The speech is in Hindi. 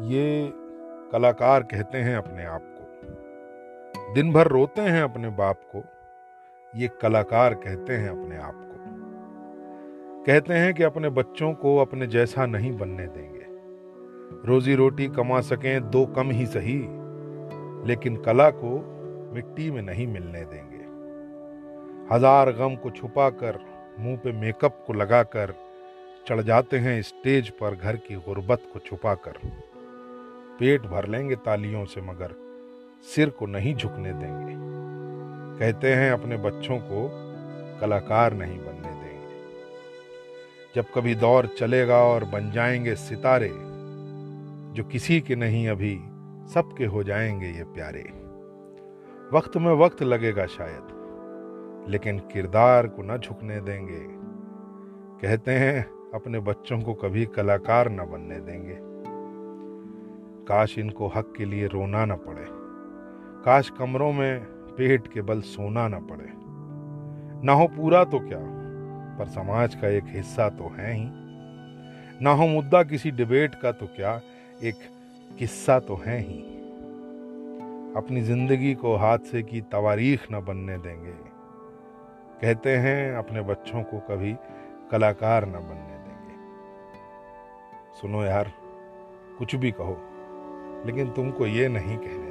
ये कलाकार कहते हैं अपने आप को। दिन भर रोते हैं अपने बाप को। ये कलाकार कहते हैं अपने आप को। कहते हैं कि अपने बच्चों को अपने जैसा नहीं बनने देंगे। रोजी रोटी कमा सकें दो कम ही सही, लेकिन कला को मिट्टी में नहीं मिलने देंगे। हज़ार गम को छुपाकर, मुँह पे मेकअप को लगाकर, चढ़ जाते हैं स्टेज पर घर की गुर्बत को छुपाकर। पेट भर लेंगे तालियों से, मगर सिर को नहीं झुकने देंगे। कहते हैं, अपने बच्चों को कलाकार नहीं बनने देंगे। जब कभी दौर चलेगा और बन जाएँगे सितारे, जो किसी के नहीं, अभी सबके हो जाएँगे ये प्यारे। वक्त में वक्त लगेगा शायद, लेकिन किरदार को न झुकने देंगे। कहते हैं, अपने बच्चों को कभी कलाकार न बनने देंगे। काश इनको हक के लिए रोना न पड़े। काश कमरों में पेट के बल सोना न पड़े। ना हो पूरा तो क्या? पर समाज का एक हिस्सा तो है ही। ना हो मुद्दा किसी डिबेट का तो क्या? एक किस्सा तो है ही। अपनी ज़िंदगी को हादसे की तवारीख न बनने देंगे। कहते हैं अपने बच्चों को कभी कलाकार न बनने देंगे। सुनो यार, कुछ भी कहो। लेकिन तुमको ये नहीं कहने